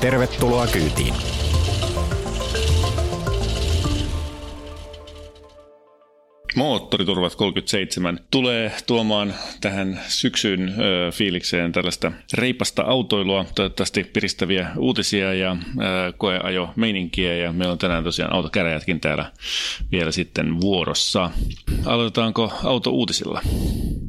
Tervetuloa kyytiin. Moottoriturvat 37 tulee tuomaan tähän syksyn ö, fiilikseen tällaista reipasta autoilua, toivottavasti piristäviä uutisia ja ö, koeajo meininkiä ja meillä on tänään tosiaan autokäräjätkin täällä vielä sitten vuorossa. Aloitetaanko autouutisilla?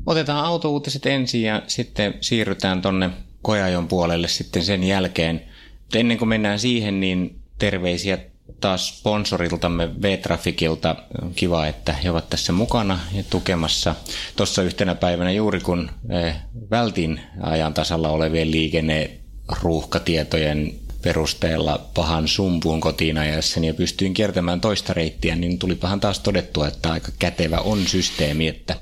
Otetaan autouutiset ensin ja sitten siirrytään tonne koeajon puolelle sitten sen jälkeen. Ennen kuin mennään siihen, niin terveisiä taas sponsoriltamme V-Trafikilta. Kiva, että he ovat tässä mukana ja tukemassa. Tuossa yhtenä päivänä juuri kun eh, vältin ajan tasalla olevien liikenneruuhkatietojen perusteella pahan sumpuun kotiin ajassani ja pystyin kiertämään toista reittiä, niin tulipahan taas todettua, että aika kätevä on systeemi, että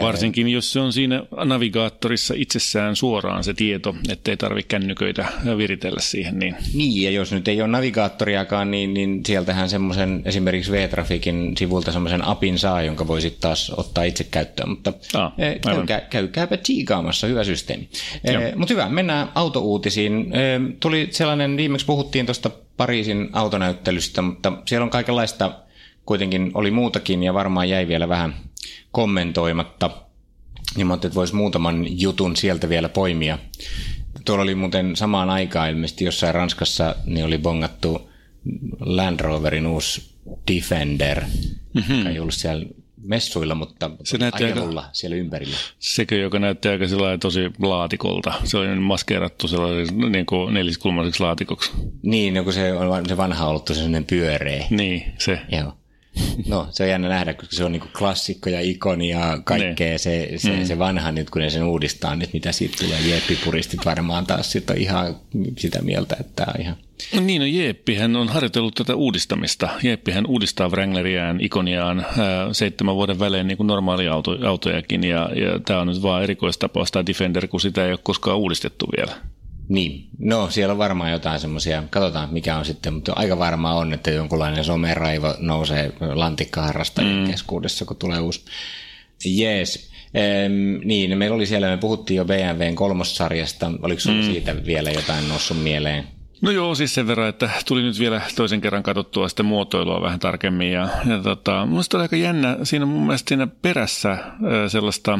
Varsinkin jos se on siinä navigaattorissa itsessään suoraan se tieto, ettei tarvitse kännyköitä viritellä siihen. Niin, niin ja jos nyt ei ole navigaattoriakaan, niin, niin sieltähän semmoisen esimerkiksi V-Trafikin sivulta semmoisen apin saa, jonka voi sitten taas ottaa itse käyttöön. Mutta ah, käykää, käykääpä tsiikaamassa, hyvä systeemi. Mutta hyvä, mennään autouutisiin. Tuli sellainen, viimeksi puhuttiin tuosta Pariisin autonäyttelystä, mutta siellä on kaikenlaista, kuitenkin oli muutakin ja varmaan jäi vielä vähän kommentoimatta. Niin mä että voisi muutaman jutun sieltä vielä poimia. Tuolla oli muuten samaan aikaan ilmeisesti jossain Ranskassa, niin oli bongattu Land Roverin uusi Defender, mm-hmm. joka ei ollut siellä messuilla, mutta se aika, siellä ympärillä. Sekö, joka näytti aika tosi laatikolta. Se oli maskeerattu sellainen niin kuin neliskulmaiseksi laatikoksi. Niin, no kun se on se vanha ollut sellainen pyöreä. Niin, se. Joo. No, se on jännä nähdä, koska se on niin klassikko ja ikoni ja kaikkea ne. se, se, mm. se vanha nyt, kun ne sen uudistaa, niin mitä siitä tulee. Jeppipuristit varmaan taas sit on ihan sitä mieltä, että tämä on ihan... No niin, no Jeppihän on harjoitellut tätä uudistamista. Jeppihän uudistaa Wrangleriään, ikoniaan ää, seitsemän vuoden välein niin kuin normaali auto, autojakin, ja, ja tämä on nyt vaan erikoistapaus tämä Defender, kun sitä ei ole koskaan uudistettu vielä. Niin, no siellä on varmaan jotain semmoisia, katsotaan mikä on sitten, mutta aika varmaa on, että jonkunlainen someraivo nousee lantikkaharrastajien mm. keskuudessa, kun tulee uusi. Jees, ehm, niin, meillä oli siellä, me puhuttiin jo BMWn kolmossarjasta, oliko sinulla mm. siitä vielä jotain noussut mieleen? No joo, siis sen verran, että tuli nyt vielä toisen kerran katsottua sitä muotoilua vähän tarkemmin. Ja, ja tota, minusta oli aika jännä, siinä mun mielestä siinä perässä sellaista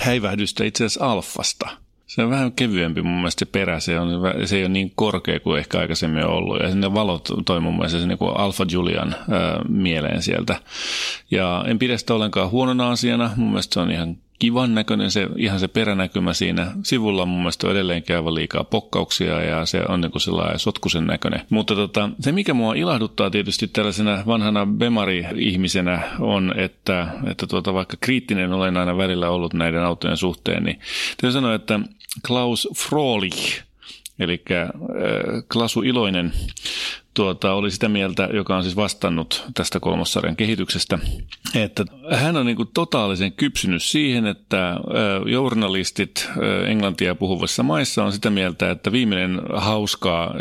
häivähdystä itse asiassa alfasta – se on vähän kevyempi mun mielestä se perä, se, on, se ei ole niin korkea kuin ehkä aikaisemmin on ollut. Ja sinne valot toi mun mielestä se niin kuin Alfa Julian ää, mieleen sieltä. Ja en pidä sitä ollenkaan huonona asiana. Mun mielestä se on ihan kivan näköinen se, ihan se peränäkymä siinä. Sivulla mun mielestä on edelleenkin aivan liikaa pokkauksia ja se on niin kuin sellainen sotkusen näköinen. Mutta tota, se, mikä mua ilahduttaa tietysti tällaisena vanhana Bemari-ihmisenä on, että, että tuota, vaikka kriittinen olen aina välillä ollut näiden autojen suhteen, niin täytyy sanoa, että Klaus Frolich, eli äh, Klasu Iloinen, tuota, oli sitä mieltä, joka on siis vastannut tästä kolmossarjan kehityksestä, että hän on niin kuin totaalisen kypsynyt siihen, että journalistit englantia puhuvissa maissa on sitä mieltä, että viimeinen hauskaa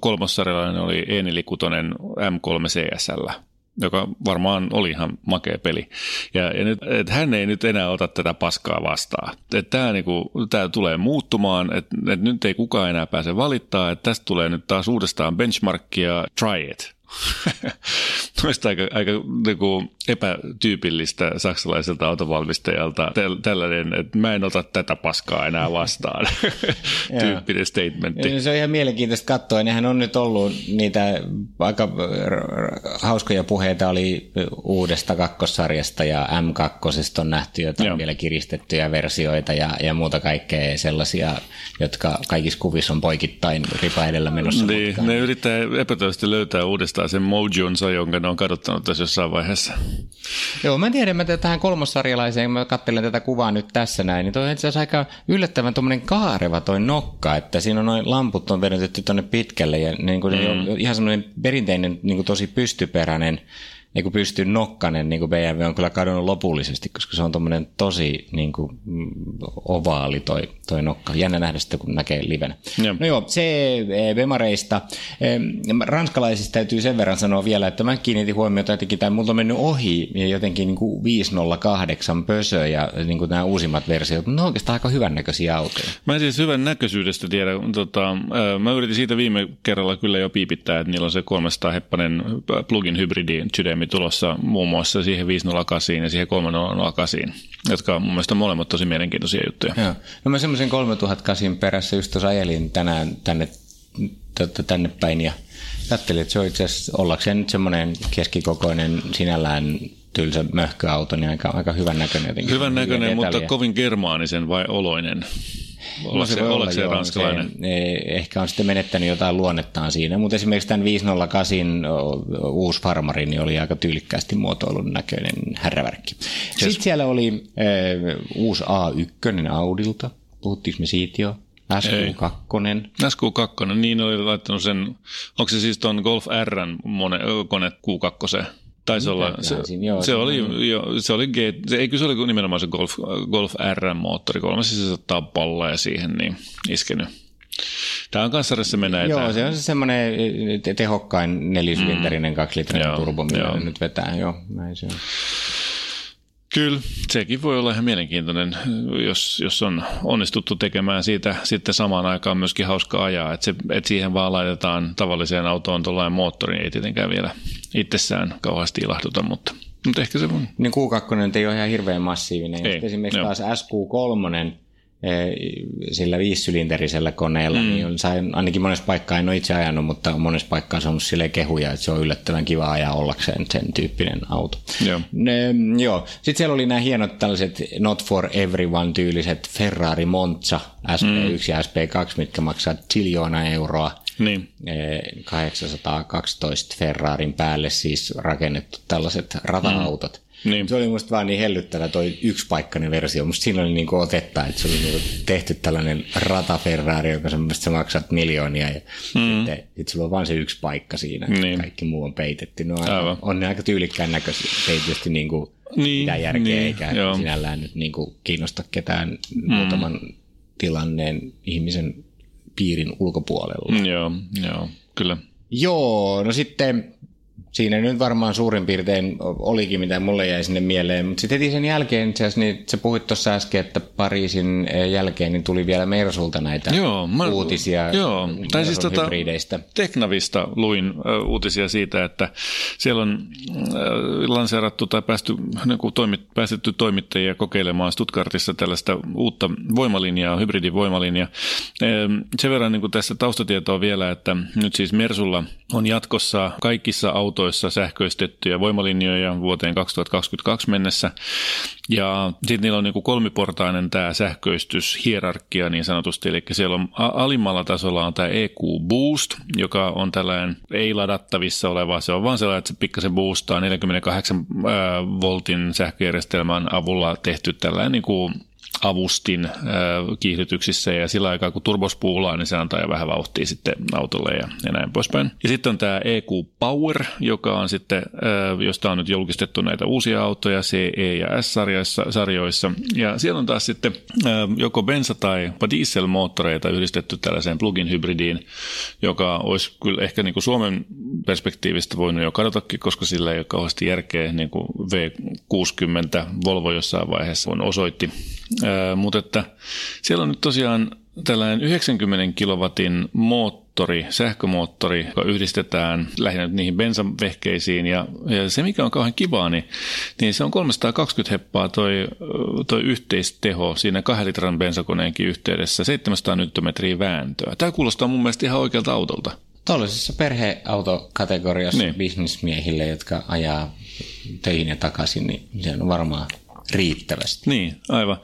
kolmossarjalainen oli Eenili Kutonen M3 CSL joka varmaan oli ihan makea peli. Ja, ja nyt, et hän ei nyt enää ota tätä paskaa vastaan. Tämä niinku, tää tulee muuttumaan, että et nyt ei kukaan enää pääse valittaa, että tästä tulee nyt taas uudestaan benchmarkia, try it. Mielestäni aika, aika niin epätyypillistä saksalaiselta autovalmistajalta tällainen, että mä en ota tätä paskaa enää vastaan tyyppinen statementti. Se on ihan mielenkiintoista katsoa. Nehän on nyt ollut niitä aika hauskoja puheita oli uudesta kakkossarjasta ja M2 on nähty jotain Joo. vielä kiristettyjä versioita ja, ja muuta kaikkea sellaisia, jotka kaikissa kuvissa on poikittain ripa edellä menossa. Niin, ne yrittää epätoisesti löytää uudestaan sen mojonsa, jonka ne on kadottanut tässä jossain vaiheessa. Joo, mä tiedän, että tähän kolmossarjalaiseen, mä katselen tätä kuvaa nyt tässä näin, niin toi on itse asiassa aika yllättävän tuommoinen kaareva toi nokka, että siinä on noin lamput on vedetetty tuonne pitkälle ja niin kuin mm. ihan semmoinen perinteinen niin kuin tosi pystyperäinen niin kuin pystyy nokkanen niin kuin BMW on kyllä kadonnut lopullisesti, koska se on tuommoinen tosi niin kuin, mm, ovaali toi, toi nokka. Jännä nähdä sitä, kun näkee livenä. Ja. No joo, se Bemareista. Ranskalaisista täytyy sen verran sanoa vielä, että mä kiinnitin huomiota jotenkin, tämä multa on mennyt ohi ja jotenkin niin kuin 508 pösö ja niin kuin nämä uusimmat versiot, ne on oikeastaan aika hyvän näköisiä autoja. Mä en siis hyvän näköisyydestä tiedä. Tota, mä yritin siitä viime kerralla kyllä jo piipittää, että niillä on se 300 heppanen plugin hybridi systeemi tulossa muun muassa siihen 508 ja siihen 308, jotka on mun mielestä molemmat tosi mielenkiintoisia juttuja. Joo. No mä semmoisen 3008 perässä just tuossa ajelin tänään tänne, tänne päin ja ajattelin, että se on itse asiassa ollakseen nyt semmoinen keskikokoinen sinällään tylsä möhköauto, niin aika, aika hyvän näköinen jotenkin. Hyvän näköinen, mutta kovin germaanisen vai oloinen? Oliko se, olla, se joo, ranskalainen? Se, ehkä on sitten menettänyt jotain luonnettaan siinä, mutta esimerkiksi tämän 508 uusi farmari niin oli aika tyylikkäästi muotoilun näköinen härrävärkki. Sitten siellä oli äh, uusi A1 Audilta, puhuttiinko me siitä jo? SQ2. SQ2, niin oli laittanut sen, onko se siis tuon Golf R kone Q2? Taisi olla, se, joo, se, oli, jo, se oli, G, se, eikö se oli nimenomaan se Golf, Golf R-moottori, kolme sisältää palloja siihen, niin iskenyt. Tämä on kanssa menee. Joo, se on se semmoinen tehokkain nelisylinterinen mm. kaksilitrinen turbo, millä nyt vetää. Joo, näin se on. Kyllä, sekin voi olla ihan mielenkiintoinen, jos, jos on onnistuttu tekemään siitä sitten samaan aikaan myöskin hauska ajaa, että, se, että siihen vaan laitetaan tavalliseen autoon tuollainen moottori, niin ei tietenkään vielä itsessään kauheasti ilahduta, mutta, mutta ehkä se on. Niin Q2 ei ole ihan hirveän massiivinen. Ei, esimerkiksi joo. taas SQ3, Eh, sillä viisisylinterisellä koneella, mm. niin sain, ainakin monessa paikkaa en ole itse ajanut, mutta monessa paikkaa saanut sille kehuja, että se on yllättävän kiva ajaa ollakseen sen tyyppinen auto. Joo. Ne, joo. Sitten siellä oli nämä hienot tällaiset not for everyone tyyliset Ferrari Monza SP1 mm. ja SP2, mitkä maksaa tiljoona euroa. Niin. 812 eh, Ferrarin päälle siis rakennettu tällaiset rata-autot. Mm niin. Se oli musta vaan niin hellyttävä toi yksipaikkainen versio. Musta siinä oli niinku otetta, että se oli niinku tehty tällainen rata Ferrari, joka semmoista sä maksat miljoonia ja mm. sitten sit sulla on vaan se yksi paikka siinä. Niin. Kaikki muu on peitetty. No, aika, on ne aika tyylikkään näköisiä. Se ei tietysti niinku niin, mitään järkeä niin, eikä joo. sinällään nyt niinku kiinnosta ketään mm. muutaman tilanneen ihmisen piirin ulkopuolella. Mm, joo, joo, kyllä. Joo, no sitten siinä nyt varmaan suurin piirtein olikin, mitä mulle jäi sinne mieleen. Mutta sitten heti sen jälkeen, itse asiassa, niin sä puhuit tuossa äsken, että Pariisin eh, jälkeen niin tuli vielä Mersulta näitä joo, mä, uutisia joo, tai siis tota, Teknavista luin uh, uutisia siitä, että siellä on uh, lanseerattu tai päästy, niin kuin toimit, päästetty toimittajia kokeilemaan Stuttgartissa tällaista uutta voimalinjaa, hybridivoimalinjaa. Sen verran niin kuin tässä taustatietoa vielä, että nyt siis Mersulla on jatkossa kaikissa autoissa sähköistettyjä voimalinjoja vuoteen 2022 mennessä. Ja sitten niillä on niin kuin kolmiportainen tämä sähköistyshierarkia niin sanotusti, eli siellä on alimmalla tasolla on tämä EQ Boost, joka on tällainen ei-ladattavissa oleva, se on vaan sellainen, että se pikkasen boostaa 48 voltin sähköjärjestelmän avulla tehty tällainen niin kuin avustin äh, kiihdytyksissä ja sillä aikaa kun turbos puulaa, niin se antaa jo vähän vauhtia sitten autolle ja, ja näin poispäin. Ja sitten on tämä EQ Power, joka on sitten, äh, josta on nyt julkistettu näitä uusia autoja CE ja S-sarjoissa. Ja siellä on taas sitten äh, joko bensa- tai dieselmoottoreita yhdistetty tällaiseen plugin hybridiin, joka olisi kyllä ehkä niin kuin Suomen perspektiivistä voinut jo kadotakin, koska sillä ei ole kauheasti järkeä, niin kuin V60 Volvo jossain vaiheessa on osoitti mutta että siellä on nyt tosiaan tällainen 90 kilowatin moottori, sähkömoottori, joka yhdistetään lähinnä niihin bensavehkeisiin. Ja, ja se, mikä on kauhean kivaa, niin, niin se on 320 heppaa toi, toi yhteisteho siinä kahden litran bensakoneenkin yhteydessä, 700 Nm vääntöä. Tämä kuulostaa mun mielestä ihan oikealta autolta. Tuollaisessa perheautokategoriassa niin. bisnismiehille, jotka ajaa töihin ja takaisin, niin se on varmaan riittävästi. Niin, aivan.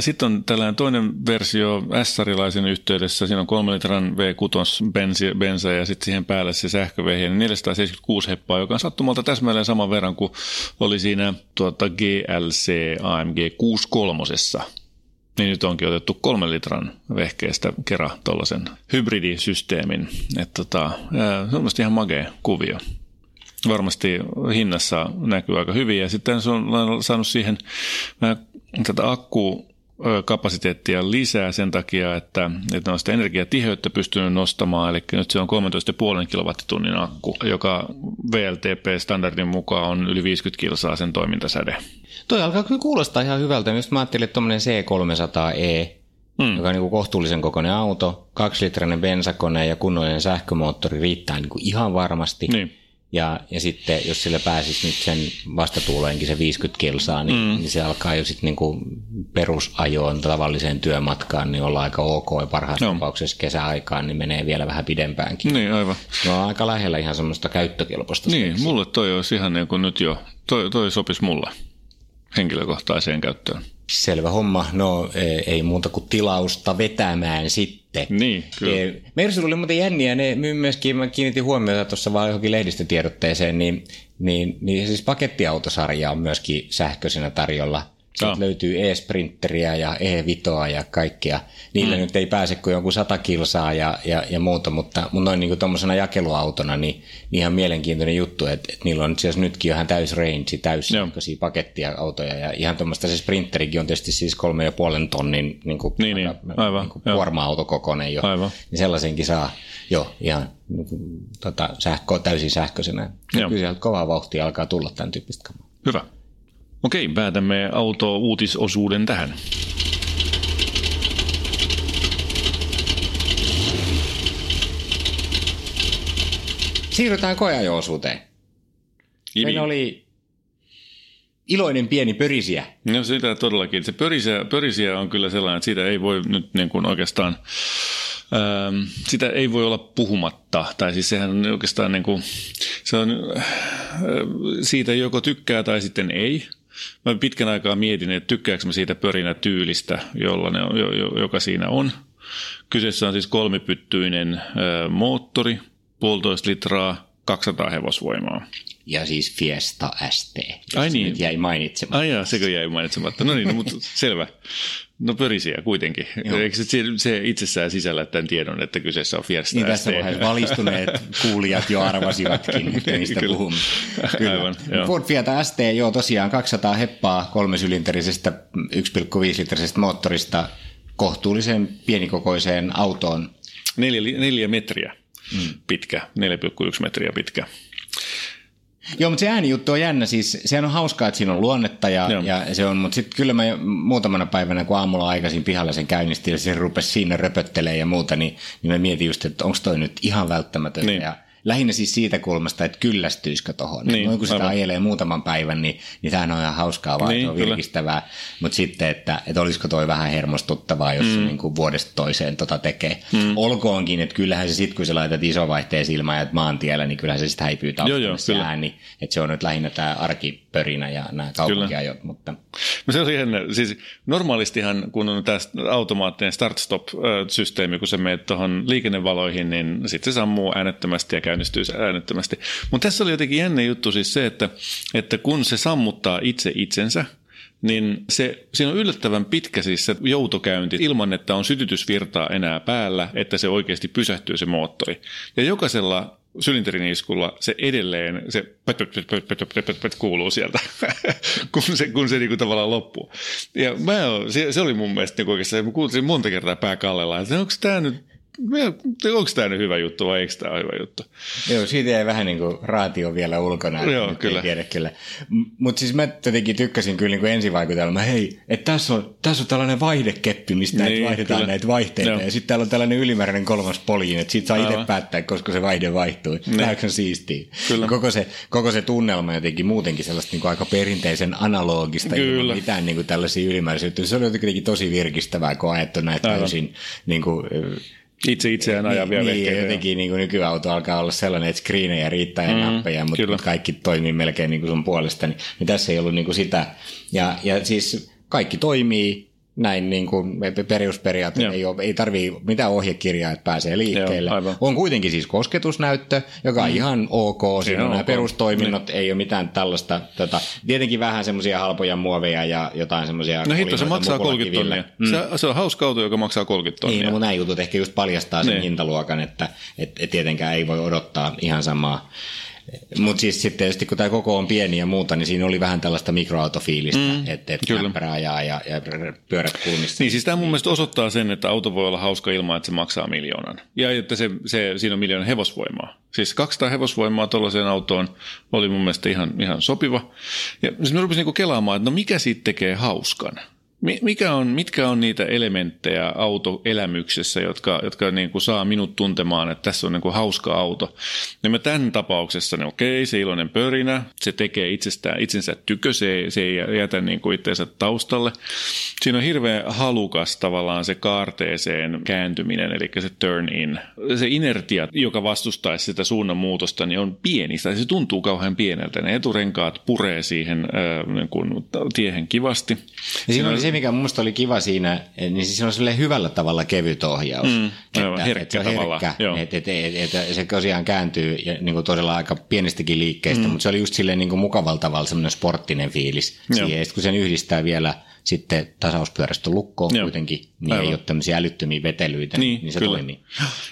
Sitten on tällainen toinen versio S-sarilaisen yhteydessä. Siinä on 3 litran V6 bensi, bensa ja sitten siihen päälle se sähkövehje, niin 476 heppaa, joka on sattumalta täsmälleen saman verran kuin oli siinä tuota GLC AMG 63 niin nyt onkin otettu kolmen litran vehkeestä kerran tuollaisen hybridisysteemin. Että tota, se on ihan magea kuvio. Varmasti hinnassa näkyy aika hyvin ja sitten se on saanut siihen tätä akku kapasiteettia lisää sen takia, että, että on sitä energiatiheyttä pystynyt nostamaan, eli nyt se on 13,5 kilowattitunnin akku, joka VLTP-standardin mukaan on yli 50 kilsaa sen toimintasäde. Toi alkaa kyllä kuulostaa ihan hyvältä. Just mä ajattelin, että tuommoinen C300E, mm. joka on niin kuin kohtuullisen kokoinen auto, kaksilitrainen bensakone ja kunnollinen sähkömoottori riittää niin kuin ihan varmasti. Niin. Ja, ja sitten jos sillä pääsisi nyt sen vastatuuleenkin se 50 kilsaa, niin, mm. niin se alkaa jo sitten niinku perusajoon tavalliseen työmatkaan, niin olla aika ok. Ja parhaassa no. tapauksessa kesäaikaan niin menee vielä vähän pidempäänkin. Niin, aivan. No on aika lähellä ihan semmoista käyttökelpoista. Niin, speksiä. mulle toi olisi ihan niin kuin nyt jo, toi, toi sopisi mulle henkilökohtaiseen käyttöön. Selvä homma. No ei muuta kuin tilausta vetämään sitten. Niin, kyllä. Mersulla oli muuten jänniä. Ne myöskin, mä kiinnitin huomiota tuossa vaan johonkin lehdistötiedotteeseen, niin, niin, niin siis pakettiautosarja on myöskin sähköisenä tarjolla. Sitten no. löytyy e-sprinteriä ja e-vitoa ja kaikkea. Niillä mm. nyt ei pääse kuin joku sata kilsaa ja, ja, ja muuta, mutta, mutta noin niin tuommoisena jakeluautona, niin, niin ihan mielenkiintoinen juttu, että, että niillä on itse nytkin ihan täys range, täys pakettia autoja ja ihan tuommoista se sprinterikin on tietysti siis kolme ja puolen tonnin niin kuin, niin, niin. Aivan, niin kuorma-autokokoinen jo. Aivan. Niin sellaisenkin saa jo ihan niin kuin, tota, sähkö, täysin sähköisenä. Kyllä kovaa vauhtia alkaa tulla tämän tyyppistä kamaa. Hyvä. Okei, päätämme auto-uutisosuuden tähän. Siirrytään koeajo-osuuteen. Meillä oli iloinen pieni pörisiä. No sitä todellakin. Se pörisiä, pörisiä on kyllä sellainen, että siitä ei voi nyt niin kuin oikeastaan, ähm, sitä ei voi olla puhumatta. Tai siis sehän on oikeastaan niin kuin, se on, äh, siitä joko tykkää tai sitten ei. Mä pitkän aikaa mietin, että tykkääkö mä siitä pörinätyylistä, jolla ne on, joka siinä on. Kyseessä on siis kolmipyttyinen moottori, puolitoista litraa, 200 hevosvoimaa. Ja siis Fiesta ST, Ai niin. jäi mainitsematta. Ai jaa, sekö jäi mainitsematta. No niin, no, mutta selvä. No pörisiä kuitenkin. Joo. Eikö se, se itsessään sisällä tämän tiedon, että kyseessä on Fiesta Niin tässä vaiheessa valistuneet kuulijat jo arvasivatkin, että mistä puhumme. Kyllä. Aivan, joo. Ford Fiat ST, joo tosiaan 200 heppaa kolmesylinterisestä 1,5-litrisestä moottorista kohtuullisen pienikokoiseen autoon. Neljä, neljä metriä mm. pitkä, 4,1 metriä pitkä. Joo, mutta se äänijuttu on jännä. Siis sehän on hauskaa, että siinä on luonnetta ja, ja se on, mutta sitten kyllä mä muutamana päivänä, kun aamulla aikaisin pihalla sen käynnistin ja se rupesi siinä röpöttelee ja muuta, niin, niin mä mietin just, että onko toi nyt ihan välttämätöntä. Niin. Ja lähinnä siis siitä kulmasta, että kyllästyisikö tuohon. Niin, Noin kun sitä aivan. ajelee muutaman päivän, niin, niin tämähän on ihan hauskaa, vaan niin, on virkistävää. Mutta sitten, että, että olisiko toi vähän hermostuttavaa, jos mm. se niin kuin vuodesta toiseen tota tekee. Mm. Olkoonkin, että kyllähän se sitten, kun sä laitat vaihteen silmään ja maantiellä, niin kyllähän se sitten häipyy taustalla ääni. Että se on nyt lähinnä tämä arkipörinä ja nämä kaupunkiajot. Mutta... No se on siihen, siis normaalistihan kun on tämä automaattinen start-stop-systeemi, kun se menet tuohon liikennevaloihin, niin sitten se sammuu äänettömästi ja käy käynnistyy äänettömästi. Mutta tässä oli jotenkin jännä juttu siis se, että, että kun se sammuttaa itse itsensä, niin se, siinä on yllättävän pitkä siis se joutokäynti ilman, että on sytytysvirtaa enää päällä, että se oikeasti pysähtyy se moottori. Ja jokaisella sylinterin iskulla se edelleen, se pöt, pöt, pöt, pöt, pöt, pöt, pöt, pöt kuuluu sieltä, kun se, kun se niinku tavallaan loppuu. Ja mä, se, se oli mun mielestä niinku oikeastaan, mä kuulin monta kertaa pääkallella, että onko tämä nyt onko tämä nyt hyvä juttu vai eikö tämä ole hyvä juttu? Joo, siitä jäi vähän niin kuin raatio vielä ulkona. Joo, kyllä. Ei tiedä kyllä. Mutta siis mä jotenkin tykkäsin kyllä niin ensivaikutelma, hei, että tässä on, tässä on tällainen vaihdekeppi, mistä niin, vaihdetaan kyllä. näitä vaihteita. Joo. Ja sitten täällä on tällainen ylimääräinen kolmas poliin, että siitä saa itse päättää, koska se vaihde vaihtuu. Niin. Tämä on siistiä. Kyllä. Koko se, koko se tunnelma jotenkin muutenkin sellaista niin kuin aika perinteisen analogista, kyllä. mitään niin kuin tällaisia ylimääräisiä. Se oli jotenkin tosi virkistävää, kun ajettu näitä täysin niin kuin, Itse itseään ajavia niin, vehkeitä. jotenkin niin kuin nykyauto alkaa olla sellainen, että screenejä riittää ja mm, nappeja, mutta kyllä. kaikki toimii melkein niin kuin sun puolesta, niin, niin tässä ei ollut niin kuin sitä. Ja, ja siis kaikki toimii, näin niin kuin perusperiaate, ei, ole, ei tarvii mitään ohjekirjaa, että pääsee liikkeelle. Joo, on kuitenkin siis kosketusnäyttö, joka on mm. ihan ok, siinä on nämä perustoiminnot, niin. ei ole mitään tällaista, tota, tietenkin vähän semmoisia halpoja muoveja ja jotain semmoisia... No hitto, se maksaa 30 tonnia. Mm. Se, se, on hauska auto, joka maksaa 30 tonnia. Niin, no, nämä jutut ehkä just paljastaa sen niin. hintaluokan, että et, et tietenkään ei voi odottaa ihan samaa mutta siis sitten tietysti kun tämä koko on pieni ja muuta, niin siinä oli vähän tällaista mikroautofiilistä, mm, että et ajaa ja, ja pyörät kulmissa. Niin siis tämä mun mielestä osoittaa sen, että auto voi olla hauska ilman, että se maksaa miljoonan. Ja että se, se, siinä on miljoonan hevosvoimaa. Siis 200 hevosvoimaa tuollaiseen autoon oli mun mielestä ihan, ihan sopiva. Ja sitten mä rupesin niinku kelaamaan, että no mikä siitä tekee hauskan? Mikä on, mitkä on niitä elementtejä autoelämyksessä, jotka, jotka niin kuin saa minut tuntemaan, että tässä on niin kuin hauska auto? Ja mä tämän tapauksessa, niin okei, se iloinen pörinä, se tekee itsestään, itsensä tykö, se, se ei jätä niin kuin itseensä taustalle. Siinä on hirveän halukas tavallaan se kaarteeseen kääntyminen, eli se turn in. Se inertia, joka vastustaisi sitä suunnanmuutosta, niin on pieni, tai se tuntuu kauhean pieneltä. Ne eturenkaat puree siihen äh, niin kuin tiehen kivasti. Ja siinä on se, mikä mun oli kiva siinä, niin siis on sille hyvällä tavalla kevyt ohjaus. Mm, että, herkkä että se on herkkä, että, että, että, että se tosiaan kääntyy ja niin kuin todella aika pienistäkin liikkeistä, mm. mutta se oli just silleen niin kuin mukavalla tavalla semmoinen sporttinen fiilis Joo. siihen. Ja kun sen yhdistää vielä sitten tasauspyörästö lukkoon Joo. kuitenkin, niin Aivan. ei ole tämmöisiä älyttömiä vetelyitä, niin, niin se kyllä. toimii.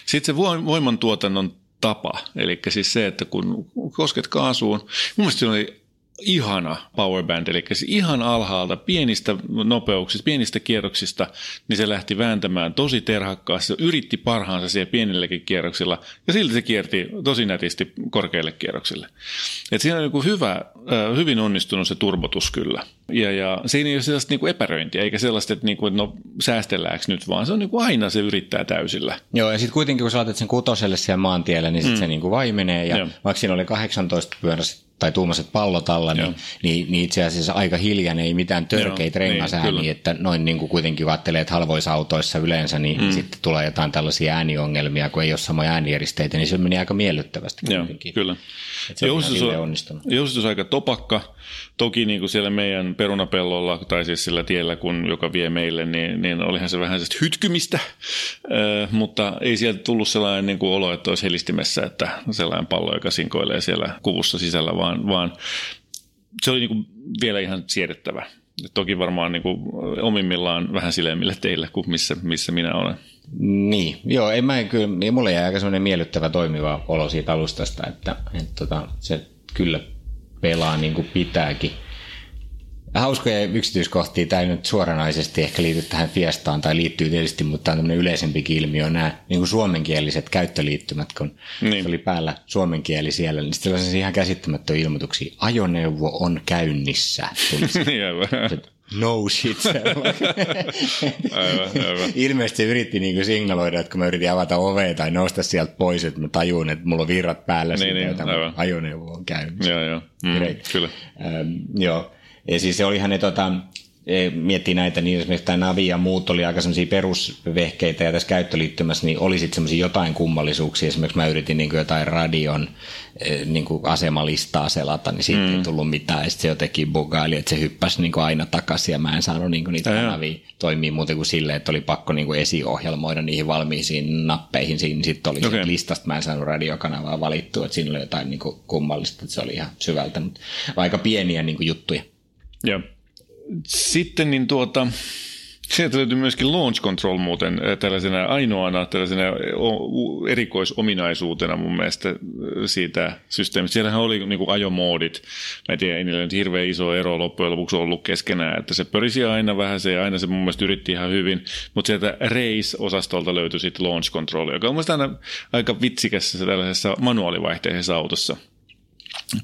Sitten se voimantuotannon tapa, eli siis se, että kun kosket kaasuun, mun mielestä oli ihana powerband, eli ihan alhaalta pienistä nopeuksista, pienistä kierroksista, niin se lähti vääntämään tosi terhakkaasti, se yritti parhaansa siellä pienilläkin kierroksilla, ja silti se kierti tosi nätisti korkeille kierroksille. Et siinä on niin hyvä, hyvin onnistunut se turbotus kyllä. Ja, ja siinä ei ole sellaista niin kuin epäröintiä, eikä sellaista, että, niin kuin, että no säästelläänkö nyt, vaan se on niin kuin aina se yrittää täysillä. Joo, ja sitten kuitenkin kun sä laitat sen kutoselle siellä maantielle, niin sitten mm. se niin kuin vaimenee, ja Joo. vaikka siinä oli 18 pyörässä tai tuommoiset pallot alla, niin, niin, niin itse asiassa aika hiljainen, ei mitään törkeitä niin, rengasääniä, niin, että noin niin kuin kuitenkin ajattelee, että halvoissa autoissa yleensä, niin mm. sitten tulee jotain tällaisia ääniongelmia, kun ei ole samoja äänieristeitä, niin se meni aika miellyttävästi. Joo, kyllä. se Joustus on. Joustus aika topakka, toki niin kuin siellä meidän perunapellolla, tai siis sillä tiellä, kun, joka vie meille, niin, niin olihan se vähän hytkymistä, äh, mutta ei sieltä tullut sellainen niin kuin olo, että olisi helistimessä, että sellainen pallo, joka sinkoilee siellä kuvussa sisällä, vaan vaan, vaan se oli niin kuin vielä ihan siedettävä. Toki varmaan niin kuin omimmillaan vähän silemmille teillä kuin missä, missä minä olen. Niin, joo, ei mä kyllä, niin mulle jäi aika semmoinen miellyttävä toimiva olo siitä alustasta, että, että tota, se kyllä pelaa niin kuin pitääkin hauskoja yksityiskohtia, tämä ei nyt suoranaisesti ehkä liity tähän Fiestaan tai liittyy tietysti, mutta tämä on tämmöinen yleisempikin ilmiö, on nämä niin kuin suomenkieliset käyttöliittymät, kun niin. se oli päällä suomenkieli siellä, niin sitten oli ihan käsittämättömiä ilmoituksia. Ajoneuvo on käynnissä. Niin, no shit. aivan, aivan. Ilmeisesti yritti niin kuin signaloida, että kun mä yritin avata ovea tai nousta sieltä pois, että mä tajun, että mulla on virrat päällä niin, siitä, niin, ajoneuvo on käynnissä. Joo, joo. Mm, kyllä. Ähm, joo. Ja siis se oli hänen tota, e, miettii näitä, niin esimerkiksi tämä Navi ja muut oli aika semmoisia perusvehkeitä ja tässä käyttöliittymässä niin oli sitten semmoisia jotain kummallisuuksia. Esimerkiksi mä yritin niin jotain radion e, niin kuin asemalistaa selata, niin siitä mm. ei tullut mitään. Ja sitten se jotenkin bugaili, että se hyppäsi niin kuin aina takaisin ja mä en saanut niin kuin niitä ja kanavia toimii muuten kuin silleen, että oli pakko niin esiohjelmoida niihin valmiisiin nappeihin. Siinä sitten oli okay. listasta, mä en saanut radiokanavaa valittua, että siinä oli jotain niin kuin kummallista, että se oli ihan syvältä, mutta aika pieniä niin kuin juttuja. Joo. Sitten niin tuota, Sieltä löytyy myöskin launch control muuten eh, tällaisena ainoana tällaisena erikoisominaisuutena mun mielestä eh, siitä systeemistä. Siellähän oli niin kuin ajomoodit. Mä en tiedä, ei niillä nyt hirveän iso ero loppujen lopuksi ollut keskenään, että se pörisi aina vähän se ja aina se mun mielestä yritti ihan hyvin. Mutta sieltä race-osastolta löytyi sitten launch control, joka on mun aina aika vitsikässä tällaisessa manuaalivaihteisessa autossa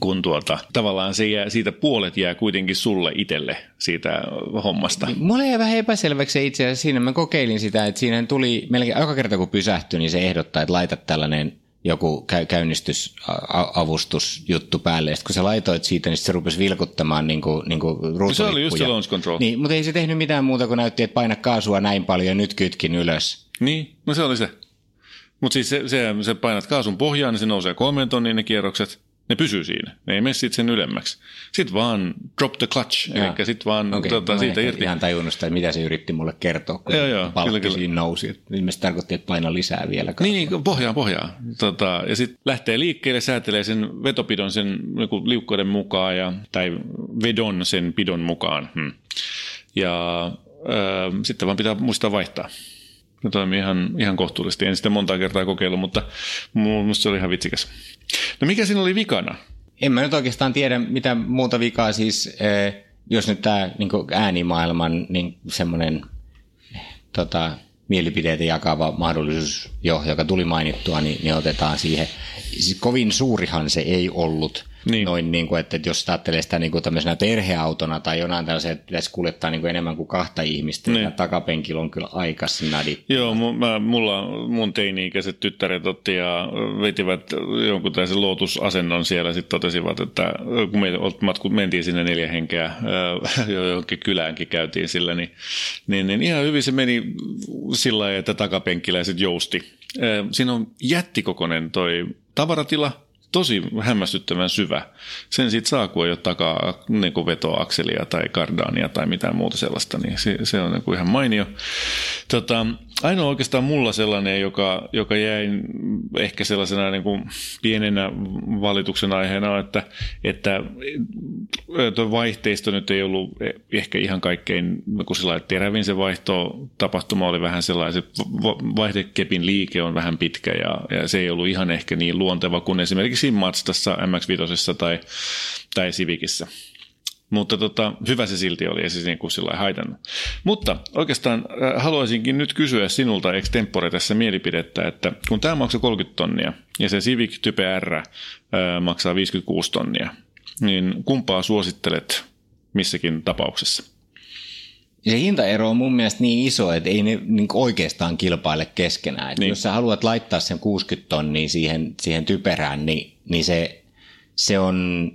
kun tuota, tavallaan se jää, siitä puolet jää kuitenkin sulle itselle siitä hommasta. Mulle jäi vähän epäselväksi itse asiassa siinä. Mä kokeilin sitä, että siinä tuli melkein joka kerta kun pysähtyi, niin se ehdottaa, että laita tällainen joku käy, käynnistysavustusjuttu päälle. Ja kun sä laitoit siitä, niin se rupesi vilkuttamaan niin kuin, niin kuin Se oli just se launch control. Niin, mutta ei se tehnyt mitään muuta kuin näytti, että paina kaasua näin paljon ja nyt kytkin ylös. Niin, no se oli se. Mutta siis se, se, se painat kaasun pohjaan, niin se nousee kolmeen tonniin ne kierrokset ne pysyy siinä. Ne ei mene sen ylemmäksi. Sitten vaan drop the clutch, eli sitten vaan okay. tota, siitä irti. ihan tajunnut sitä, mitä se yritti mulle kertoa, kun joo, joo, palkki kyllä, siinä nousi. Ilmeisesti tarkoitti, että paina lisää vielä. Niin, niin, pohjaa, pohjaa. Tota, ja sitten lähtee liikkeelle, säätelee sen vetopidon sen niin liukkoiden mukaan, ja, tai vedon sen pidon mukaan. Hmm. Ja äh, sitten vaan pitää muistaa vaihtaa. Ne toimii ihan, ihan kohtuullisesti. En sitä monta kertaa kokeillut, mutta minusta se oli ihan vitsikäs. No mikä siinä oli vikana? En mä nyt oikeastaan tiedä, mitä muuta vikaa siis, eh, jos nyt tämä niin äänimaailman niin semmoinen tota, mielipiteitä jakava mahdollisuus, jo, joka tuli mainittua, niin, niin otetaan siihen. Siis kovin suurihan se ei ollut – niin. Noin, niin kuin, että jos ajattelee sitä niin kuin tämmöisenä perheautona tai jonain tällaisen, että pitäisi kuljettaa niin kuin enemmän kuin kahta ihmistä, niin. ja takapenkillä on kyllä aika snadi. Joo, mä, mulla mun teini-ikäiset tyttäret otti ja vetivät jonkun tällaisen lootusasennon siellä, sitten totesivat, että kun me matku, mentiin sinne neljä henkeä, johonkin kyläänkin käytiin sillä, niin, niin, niin ihan hyvin se meni sillä lailla, että takapenkkiläiset jousti. Siinä on jättikokonen toi tavaratila, tosi hämmästyttävän syvä. Sen siitä saa, kun ei ole takaa niin kuin vetoakselia tai kardaania tai mitään muuta sellaista, niin se, se on niin kuin ihan mainio. Tota, ainoa oikeastaan mulla sellainen, joka, joka jäi ehkä sellaisena niin kuin pienenä valituksen aiheena, että, että tuo vaihteisto nyt ei ollut ehkä ihan kaikkein kun sillä terävin se vaihto tapahtuma oli vähän sellainen, vaihdekepin liike on vähän pitkä ja, ja se ei ollut ihan ehkä niin luonteva kuin esimerkiksi Mazdassa, MX-5 tai, tai Civicissä. Mutta tota, hyvä se silti oli, ei se niin kuin sillä haitannut. Mutta oikeastaan äh, haluaisinkin nyt kysyä sinulta extempore tässä mielipidettä, että kun tämä maksaa 30 tonnia ja se Civic Type R äh, maksaa 56 tonnia, niin kumpaa suosittelet missäkin tapauksessa? Se hintaero on mun mielestä niin iso, että ei ne niin oikeastaan kilpaile keskenään. niin. Jos sä haluat laittaa sen 60 tonnia siihen, siihen typerään, niin, niin se, se on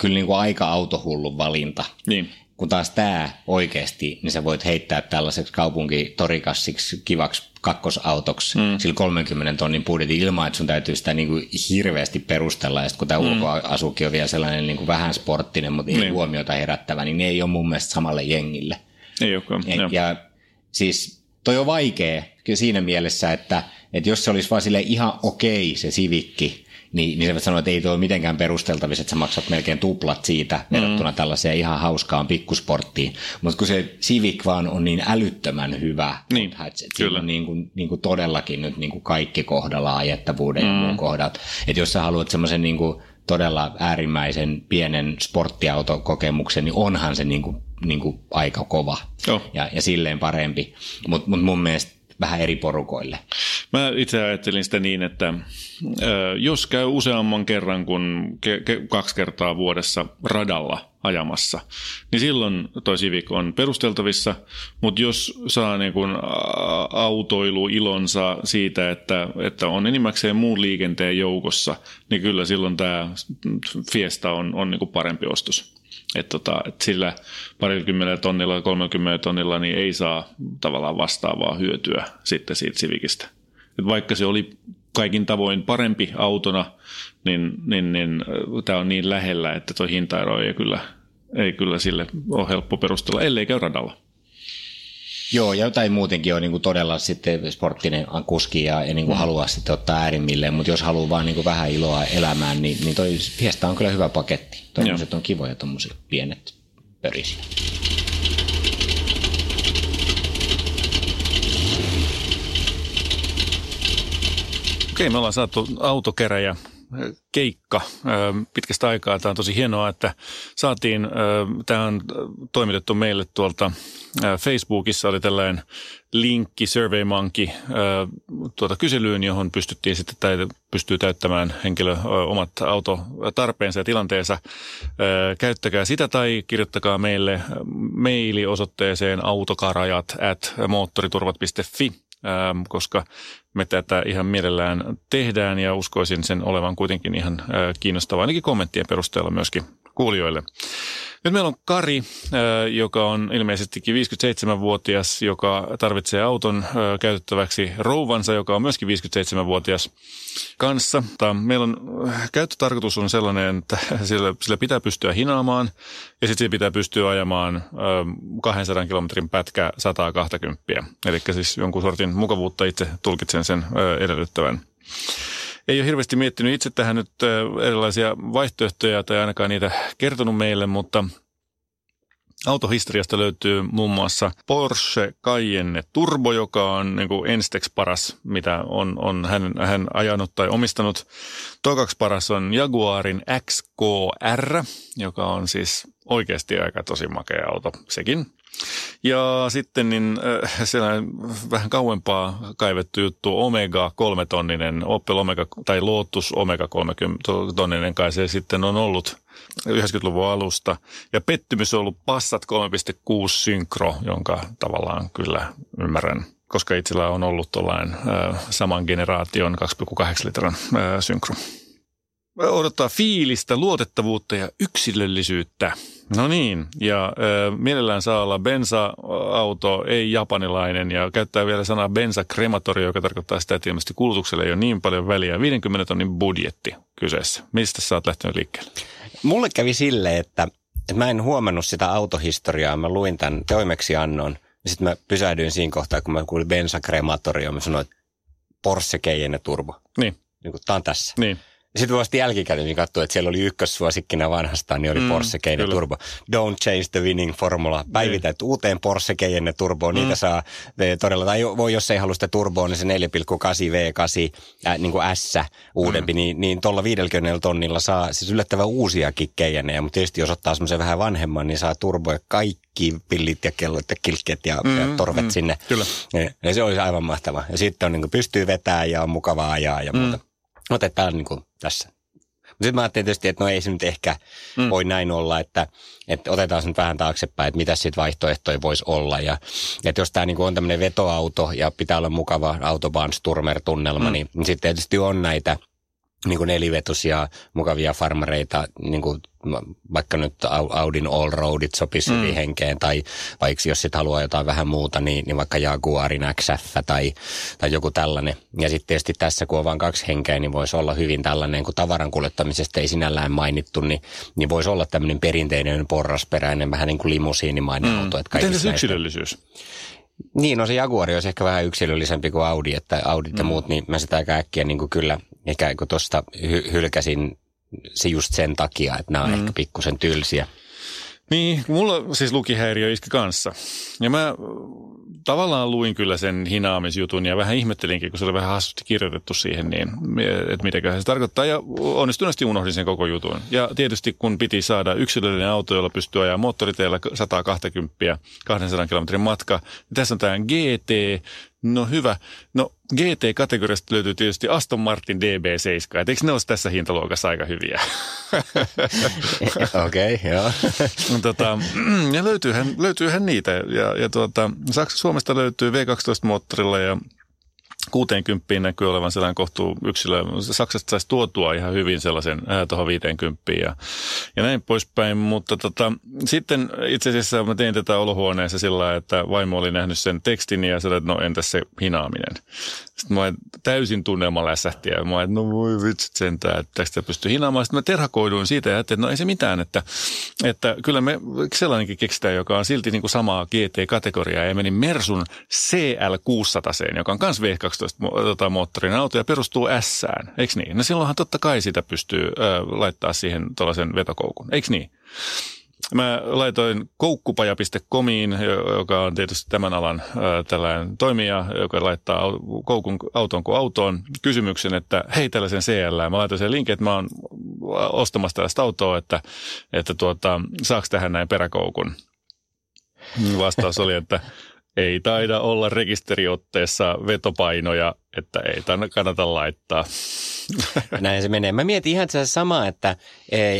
kyllä niin kuin aika autohullun valinta. Niin. Kun taas tämä oikeasti, niin sä voit heittää tällaiseksi kaupunkitorikassiksi kivaksi kakkosautoksi mm. sillä 30 tonnin budjetin ilman, että sun täytyy sitä niin kuin hirveästi perustella. Ja sitten kun tämä mm. ulkoasukin on vielä sellainen niin kuin vähän sporttinen, mutta ei niin. huomiota herättävä, niin ne ei ole mun mielestä samalle jengille. Ei olekaan. Ja, ja siis toi on vaikea siinä mielessä, että, että jos se olisi vaan sille ihan okei se sivikki, niin, niin se sanoo, että ei tuo mitenkään perusteltavissa, että sä maksat melkein tuplat siitä mm. verrattuna tällaiseen ihan hauskaan pikkusporttiin. Mutta kun se Civic vaan on niin älyttömän hyvä, niin, että siinä on niin kuin, niin kuin todellakin nyt niin kuin kaikki kohdalla ajettavuuden mm. ja muun kohdat. Että jos sä haluat semmoisen niin kuin todella äärimmäisen pienen sporttiautokokemuksen, niin onhan se niin kuin, niin kuin aika kova oh. ja, ja silleen parempi. Mutta mut mun mielestä vähän eri porukoille. Mä itse ajattelin sitä niin, että jos käy useamman kerran kuin kaksi kertaa vuodessa radalla ajamassa, niin silloin toi Civic on perusteltavissa, mutta jos saa niin kun autoilu ilonsa siitä, että, että on enimmäkseen muun liikenteen joukossa, niin kyllä silloin tämä Fiesta on, on niin parempi ostos. Että tota, et sillä parikymmenellä tonnilla, 30 tonnilla niin ei saa tavallaan vastaavaa hyötyä sitten siitä Civicistä. Et vaikka se oli kaikin tavoin parempi autona, niin, niin, niin tämä on niin lähellä, että tuo hintaero ei kyllä, ei kyllä sille ole helppo perustella, ellei käy radalla. Joo, ja jotain muutenkin on niin kuin todella sitten sporttinen kuski ja, ja niin kuin mm. haluaa sitten ottaa äärimmilleen, mutta jos haluaa vaan niin kuin vähän iloa elämään, niin, niin toi Fiesta on kyllä hyvä paketti. Tuommoiset on kivoja tuommoiset pienet pörisiä. Okei, me ollaan saatu autokeräjä keikka pitkästä aikaa. Tämä on tosi hienoa, että saatiin, tämä on toimitettu meille tuolta Facebookissa, oli tällainen linkki SurveyMonkey tuota kyselyyn, johon pystyttiin sitten tai pystyy täyttämään henkilö omat autotarpeensa ja tilanteensa. Käyttäkää sitä tai kirjoittakaa meille maili osoitteeseen autokarajat at moottoriturvat.fi koska me tätä ihan mielellään tehdään ja uskoisin sen olevan kuitenkin ihan äh, kiinnostavaa ainakin kommenttien perusteella myöskin kuulijoille. Nyt meillä on Kari, äh, joka on ilmeisestikin 57-vuotias, joka tarvitsee auton äh, käytettäväksi rouvansa, joka on myöskin 57-vuotias kanssa. Meillä on äh, käyttötarkoitus on sellainen, että sillä, sillä pitää pystyä hinaamaan ja sitten pitää pystyä ajamaan 200 kilometrin pätkä 120. Eli siis jonkun sortin mukavuutta itse tulkitsen sen edellyttävän ei ole hirveästi miettinyt itse tähän nyt erilaisia vaihtoehtoja tai ainakaan niitä kertonut meille, mutta Autohistoriasta löytyy muun muassa Porsche Cayenne Turbo, joka on niin kuin paras, mitä on, on hän, hän ajanut tai omistanut. Tokaksi paras on Jaguarin XKR, joka on siis oikeasti aika tosi makea auto sekin. Ja sitten niin äh, sellainen vähän kauempaa kaivettu juttu, Omega 3 tonninen, Opel Omega tai Lotus Omega 30 tonninen kai se sitten on ollut 90-luvun alusta. Ja pettymys on ollut Passat 3.6 Synkro, jonka tavallaan kyllä ymmärrän koska itsellä on ollut tuollainen äh, saman generaation 2,8 litran äh, synkro odottaa fiilistä, luotettavuutta ja yksilöllisyyttä. No niin, ja äh, mielellään saa olla bensa-auto, ei japanilainen, ja käyttää vielä sanaa bensa-krematorio, joka tarkoittaa sitä, että ilmeisesti kulutukselle ei ole niin paljon väliä. 50 tonnin budjetti kyseessä. Mistä sä oot lähtenyt liikkeelle? Mulle kävi sille, että, että mä en huomannut sitä autohistoriaa. Mä luin tämän toimeksiannon, ja sitten mä pysähdyin siinä kohtaa, kun mä kuulin bensa-krematorio, mä sanoin, että Porsche Cayenne Turbo. Niin. Niin tää on tässä. Niin. Sitten vasta jälkikäteen niin katsoin, että siellä oli ykkössuosikkina vanhastaan, niin oli mm, Porsche Cayenne kyllä. Turbo. Don't change the winning formula. Päivitä niin. uuteen Porsche Cayenne Turboon. Mm. Niitä saa todella, tai voi jos ei halua sitä turboa, niin se 4,8 V8, äh, niin kuin S uudempi, mm. niin, niin tuolla 50 tonnilla saa siis yllättävän uusiakin Cayenneja. Mutta tietysti jos ottaa semmoisen vähän vanhemman, niin saa turboja kaikki pillit ja kellot ja kilkket ja, mm, ja torvet mm, sinne. Kyllä. Ja, ja se olisi aivan mahtava. Ja sitten on niin kuin, pystyy vetämään ja on mukavaa ajaa ja mm. Otetaan niin kuin tässä. Mutta sitten mä ajattelin tietysti, että no ei se nyt ehkä mm. voi näin olla, että, että otetaan se nyt vähän taaksepäin, että mitä sitten vaihtoehtoja voisi olla. Ja että jos tämä niin on tämmöinen vetoauto ja pitää olla mukava autobahn-tunnelma, mm. niin, niin sitten tietysti on näitä – niin nelivetosia, mukavia farmareita, niin kuin vaikka nyt Audin All Roadit sopisi mm. hyvin henkeen, tai vaikka jos sitten haluaa jotain vähän muuta, niin, niin vaikka Jaguarin XF tai, tai joku tällainen. Ja sitten tietysti tässä, kun on vain kaksi henkeä, niin voisi olla hyvin tällainen, kun tavaran kuljettamisesta ei sinällään mainittu, niin, niin voisi olla tämmöinen perinteinen porrasperäinen, vähän niin kuin limusiinimainen mm. auto. Että Miten se yksilöllisyys? Niin, no se Jaguari olisi ehkä vähän yksilöllisempi kuin Audi, että Audit mm. ja muut, niin mä sitä aika äkkiä niin kuin kyllä ikään kuin tuosta hy- hylkäsin se just sen takia, että nämä on mm. ehkä pikkusen tylsiä. Niin, mulla siis lukihäiriö iski kanssa. Ja mä tavallaan luin kyllä sen hinaamisjutun ja vähän ihmettelinkin, kun se oli vähän hassusti kirjoitettu siihen, niin että mitä se tarkoittaa. Ja onnistuneesti unohdin sen koko jutun. Ja tietysti kun piti saada yksilöllinen auto, jolla pystyy ajaa moottoriteillä 120 200 kilometrin matka, niin tässä on tämä GT No hyvä. No GT-kategoriasta löytyy tietysti Aston Martin DB7. Et eikö ne olisi tässä hintaluokassa aika hyviä? Okei, okay, joo. tota, ja löytyyhän, löytyyhän niitä. Ja, ja tuota, Saksa, Suomesta löytyy V12-moottorilla ja 60 näkyy olevan sellainen kohtuu yksilö. Saksasta saisi tuotua ihan hyvin sellaisen tuohon 50 ja, ja näin poispäin. Mutta tota, sitten itse asiassa mä tein tätä olohuoneessa sillä että vaimo oli nähnyt sen tekstin ja sanoi, että no entäs se hinaaminen. Sitten mä täysin tunnelma lässähti ja mä että no voi vitsit sentään, että tästä pystyy hinaamaan. Sitten mä terhakoiduin siitä ja ajattelin, että no ei se mitään, että, että kyllä me sellainenkin keksitään, joka on silti niin kuin samaa GT-kategoriaa ja meni Mersun CL600, joka on myös V12 tota, moottorin auto ja perustuu S-ään, eikö niin? No silloinhan totta kai sitä pystyy ö, laittaa siihen tuollaisen vetokoukun, eikö niin? Mä laitoin koukkupaja.comiin, joka on tietysti tämän alan ää, tällainen toimija, joka laittaa koukun auton kuin autoon kysymyksen, että hei tällaisen CL. Mä laitoin sen linkin, että mä oon ostamassa tällaista autoa, että, että tuota, saaks tähän näin peräkoukun. Vastaus oli, että ei taida olla rekisteriotteessa vetopainoja, että ei kannata laittaa. Näin se menee. Mä mietin ihan se sama, että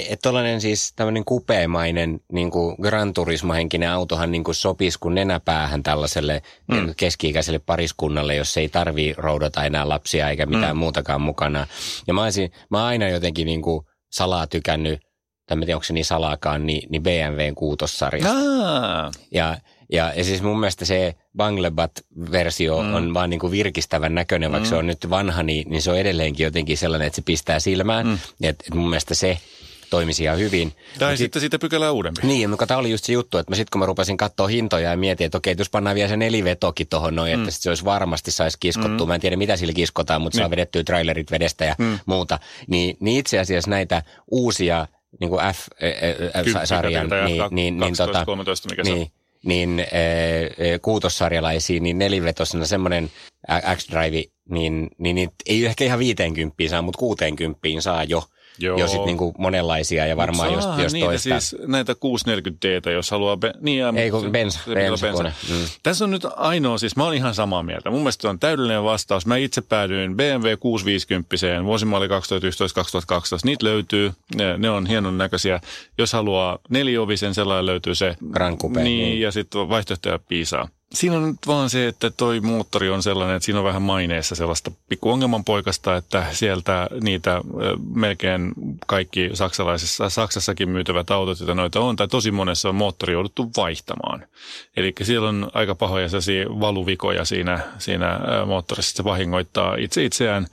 että tuollainen siis tämmöinen kupeemainen niin kuin Gran Turismo-henkinen autohan niin kuin sopisi kuin nenäpäähän tällaiselle mm. keski-ikäiselle pariskunnalle, jos ei tarvii roudata enää lapsia eikä mitään mm. muutakaan mukana. Ja mä, olisin, mä aina jotenkin niin kuin salaa tykännyt tai en tiedä onko se niin salaakaan, niin, niin BMWn kuutossarjasta. Ja, ja, ja siis mun mielestä se Banglebat-versio mm. on vaan niin kuin virkistävän näköinen, vaikka mm. se on nyt vanha, niin, niin se on edelleenkin jotenkin sellainen, että se pistää silmään. Mm. Et, et mun mielestä se toimisi ihan hyvin. Tai sitten sit, siitä pykälää uudempi. Niin, mutta tämä oli just se juttu, että sitten kun mä rupesin katsoa hintoja ja mietin, että okei, jos pannaan vielä se nelivetokin tuohon noin, mm. että se olisi varmasti saisi kiskottua. Mm. Mä en tiedä, mitä sillä kiskotaan, mutta niin. saa vedettyä trailerit vedestä ja mm. muuta. Niin, niin itse asiassa näitä uusia niin kuin F-sarjan, niin, niin, niin, 12, tota, 13, mikä niin, niin äh, kuutossarjalaisia, niin nelivetosena semmoinen X-Drive, niin, niin, niin ei ehkä ihan 50 saa, mutta 60 saa jo. Joo. jo sitten niinku monenlaisia ja varmaan jos, jos niitä toista. siis näitä 640 d jos haluaa... Be- niin, ja, Ei kun bensa, bensa, bensa. Mm. Tässä on nyt ainoa, siis mä olen ihan samaa mieltä. Mun mielestä on täydellinen vastaus. Mä itse päädyin BMW 650 vuosimalli 2011-2012. Niitä löytyy, ne, ne on hienon näköisiä. Jos haluaa neliovisen, sellainen löytyy se. Grand Coupe. Niin, niin. ja sitten vaihtoehtoja piisaa. Siinä on nyt vaan se, että toi moottori on sellainen, että siinä on vähän maineessa sellaista pikku ongelmanpoikasta, että sieltä niitä melkein kaikki saksalaisessa, Saksassakin myytävät autot, joita noita on, tai tosi monessa on moottori jouduttu vaihtamaan. Eli siellä on aika pahoja valuvikoja siinä, siinä moottorissa, se vahingoittaa itse itseään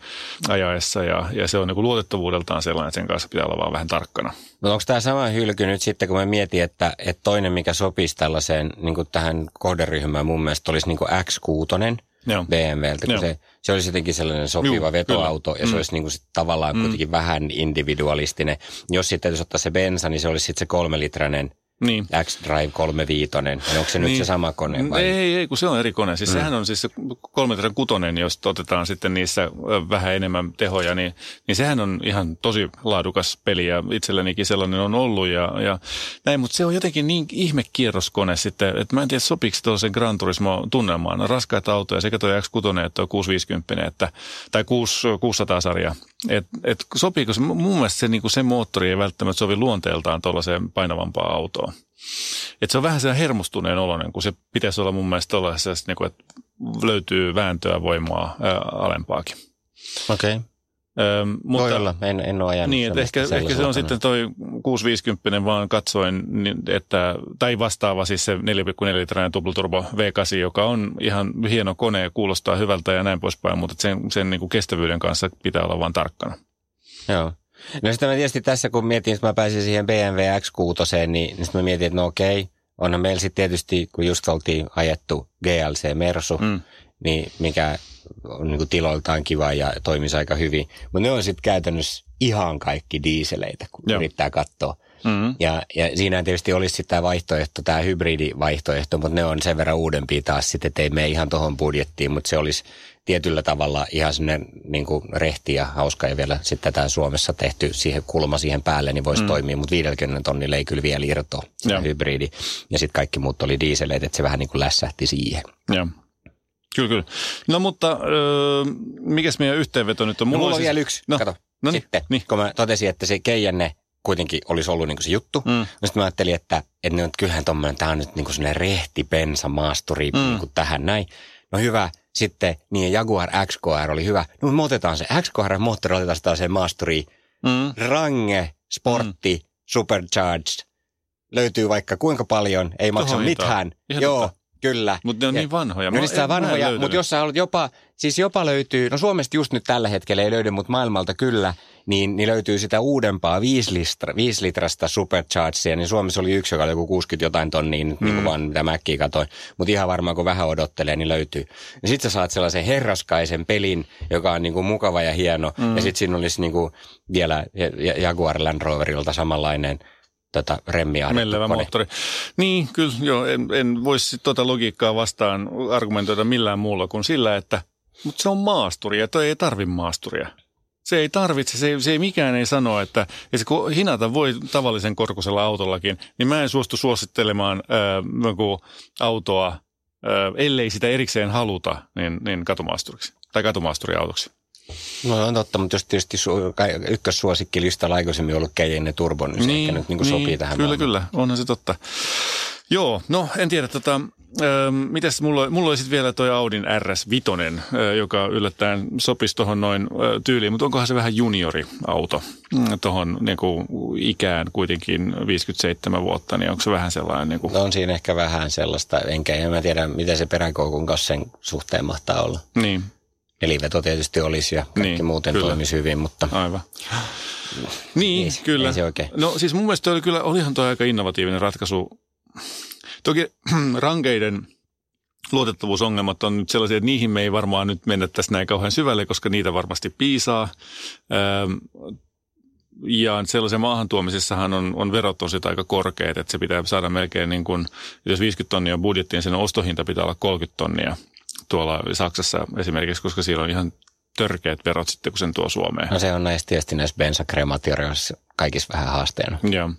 ajaessa ja, ja se on niin luotettavuudeltaan sellainen, että sen kanssa pitää olla vaan vähän tarkkana. No onko tämä sama hylky nyt sitten, kun mä mietin, että, että toinen, mikä sopisi tällaiseen niin tähän kohderyhmään mun mielestä olisi niin kuin X6 Joo. BMWltä, kun se, se olisi jotenkin sellainen sopiva Juu, vetoauto kyllä. ja se mm. olisi niin kuin sit tavallaan mm. kuitenkin vähän individualistinen. Jos sitten jos ottaa se bensa, niin se olisi sitten se kolmelitrainen niin. X-Drive 35, onko se nyt niin. se sama kone? Vai? Ei, ei, kun se on eri kone. Siis mm. Sehän on siis se 36, jos otetaan sitten niissä vähän enemmän tehoja, niin, niin sehän on ihan tosi laadukas peli ja itsellänikin sellainen on ollut ja, ja näin, mutta se on jotenkin niin ihme kierroskone sitten, että mä en tiedä sopiiko tuollaisen Gran Turismo tunnelmaan. Raskaita autoja sekä tuo X6 että tuo 650 että, tai 6, 600 sarja. Et, et sopiiko se, mun mielestä se, niin se moottori ei välttämättä sovi luonteeltaan tuollaiseen painavampaan autoon. Et se on vähän se hermostuneen oloinen, kun se pitäisi olla mun mielestä tuollaisessa, niin kuin, että löytyy vääntöä voimaa ää, alempaakin. Okei. Okay. Öm, mutta, Voi olla, en, en ole ajanut Niin, että ehkä, ehkä se on sitten toi 650 vaan katsoin, niin, että, tai vastaava siis se 4,4 litrainen turbo V8, joka on ihan hieno kone ja kuulostaa hyvältä ja näin poispäin, mutta sen, sen niin kuin kestävyyden kanssa pitää olla vain tarkkana. Joo. No sitten mä tietysti tässä, kun mietin, että mä pääsin siihen BMW X6, niin, niin sitten mä mietin, että no okei, onhan meillä sitten tietysti, kun just oltiin ajettu GLC Mersu, mm. niin mikä on niin kuin tiloiltaan kiva ja toimisi aika hyvin. Mutta ne on sitten käytännössä ihan kaikki diiseleitä, kun Joo. yrittää katsoa. Mm-hmm. Ja, ja siinä tietysti olisi sitten tämä vaihtoehto, tämä hybridivaihtoehto, mutta ne on sen verran uudempia taas sitten, että ei mene ihan tuohon budjettiin, mutta se olisi tietyllä tavalla ihan sinne niin kuin rehti ja hauska ja vielä sitten tätä Suomessa tehty siihen kulma siihen päälle, niin voisi mm. toimia, mutta 50 tonnille ei kyllä vielä irtoa se hybridi. Ja sitten kaikki muut oli diiseleitä, että se vähän niin kuin lässähti siihen. Joo. Kyllä, kyllä. No mutta öö, mikäs meidän yhteenveto nyt on? Mulla, no, mulla on siis... vielä yksi, no. kato. No niin, sitten, niin. kun mä totesin, että se Keijanne kuitenkin olisi ollut niin se juttu. Mm. No sitten mä ajattelin, että, että nyt kyllähän tommonen, tämä on nyt niin sellainen rehti bensa maasturi mm. niin tähän näin. No hyvä, sitten niin Jaguar XKR oli hyvä. No me otetaan se XKR moottori, otetaan sitä se maasturi. Mm. Range, sportti, mm. supercharged. Löytyy vaikka kuinka paljon, ei maksa mitään. Joo, totta. Kyllä. Mutta ne on ja, niin vanhoja. On vanhoja, mutta jos sä haluat jopa, siis jopa löytyy, no Suomesta just nyt tällä hetkellä ei löydy, mutta maailmalta kyllä, niin, niin löytyy sitä uudempaa 5, litra, 5 litrasta superchargea, niin Suomessa oli yksi, joka oli joku 60 jotain tonnia, niin, mm. niin kuin vaan mitä mäkkiä katoin. Mutta ihan varmaan kun vähän odottelee, niin löytyy. Ja sitten sä saat sellaisen herraskaisen pelin, joka on niin kuin mukava ja hieno. Mm. Ja sitten siinä olisi niin kuin vielä Jaguar Land Roverilta samanlainen – tota remmiä Mellevä moottori. Niin, kyllä joo, en, en voisi tuota logiikkaa vastaan argumentoida millään muulla kuin sillä, että mutta se on maasturi ja toi ei tarvi maasturia. Se ei tarvitse, se ei, se ei mikään ei sano, että, että kun hinata voi tavallisen korkusella autollakin, niin mä en suostu suosittelemaan ää, autoa, ää, ellei sitä erikseen haluta, niin, niin katumaasturiksi tai katumaasturiautoksi. No on totta, mutta jos tietysti su- ykkössuosikkilistalla aikaisemmin ollut Cayenne Turbo, niin se niin, ehkä nyt niin kuin niin, sopii tähän. Kyllä, maailmaan. kyllä, onhan se totta. Joo, no en tiedä, tota, äh, mitäs mulla, mulla oli sitten vielä toi Audin RS5, äh, joka yllättäen sopisi tuohon noin äh, tyyliin, mutta onkohan se vähän juniori-auto mm, tuohon niin ikään kuitenkin 57 vuotta, niin onko se vähän sellainen? Niin kuin... No on siinä ehkä vähän sellaista, enkä en mä tiedä, miten se peräkoukun kanssa sen suhteen mahtaa olla. Niin. Neliveto tietysti olisi ja kaikki niin, muuten kyllä. toimisi hyvin, mutta... Aivan. Niin, ei, kyllä. Ei se oikein. No siis mun mielestä oli kyllä, olihan tuo aika innovatiivinen ratkaisu. Toki rankeiden luotettavuusongelmat on nyt sellaisia, että niihin me ei varmaan nyt mennä tässä näin kauhean syvälle, koska niitä varmasti piisaa. Ähm, ja sellaisen maahantuomisessahan on, on verot tosi aika korkeat, että se pitää saada melkein niin kuin, jos 50 tonnia on budjetti, niin sen ostohinta pitää olla 30 tonnia tuolla Saksassa esimerkiksi, koska siellä on ihan törkeät verot sitten, kun sen tuo Suomeen. No se on näistä tietysti näissä bensakrematorioissa kaikissa vähän haasteena. Joo.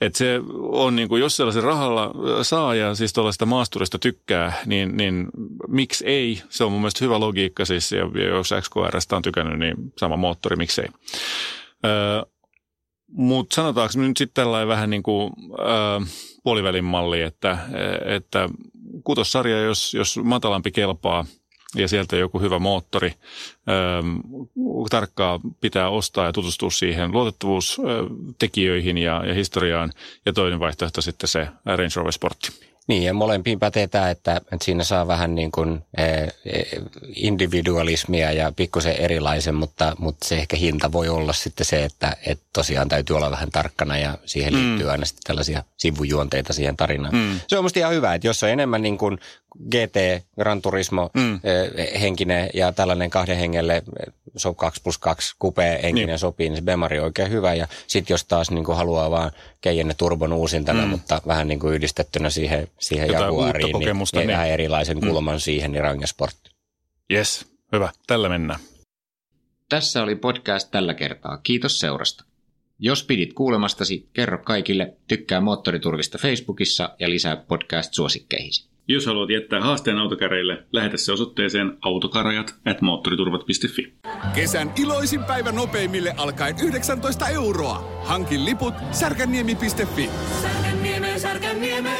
Et se on niin kuin, jos sellaisen rahalla saa ja siis tuollaista maasturista tykkää, niin, niin miksi ei? Se on mun mielestä hyvä logiikka siis, ja jos XKRstä on tykännyt, niin sama moottori, miksei. Öö, mutta sanotaanko nyt sitten tällainen vähän niin kuin öö, puolivälin malli, että, että kutossarja, jos, jos matalampi kelpaa – ja sieltä joku hyvä moottori. Ähm, tarkkaa pitää ostaa ja tutustua siihen luotettavuustekijöihin ja, ja historiaan. Ja toinen vaihtoehto sitten se Range Rover Sportti. Niin, ja molempiin pätee tämä, että, että siinä saa vähän niin kuin eh, individualismia ja pikkusen erilaisen, mutta, mutta se ehkä hinta voi olla sitten se, että, että tosiaan täytyy olla vähän tarkkana ja siihen mm. liittyy mm. aina sitten tällaisia sivujuonteita siihen tarinaan. Mm. Se on musta ihan hyvä, että jos on enemmän niin kuin GT, Gran Turismo mm. eh, henkinen ja tällainen kahden hengelle so 2 plus 2 kupea henkinen niin. sopii, niin se Bemari on oikein hyvä. Ja sitten jos taas niin kuin haluaa vaan keijenne turbon uusintana, mm. mutta vähän niin kuin yhdistettynä siihen, siihen Jaguariin, niin, niin, niin, vähän erilaisen mm. kulman siihen, niin Rangesportti. Yes, hyvä. Tällä mennään. Tässä oli podcast tällä kertaa. Kiitos seurasta. Jos pidit kuulemastasi, kerro kaikille, tykkää Moottoriturvista Facebookissa ja lisää podcast-suosikkeihisi. Jos haluat jättää haasteen autokäreille, lähetä se osoitteeseen autokarajat at moottoriturvat.fi. Kesän iloisin päivä nopeimille alkaen 19 euroa. Hankin liput särkänniemi.fi. Särkänniemi, särkänniemi.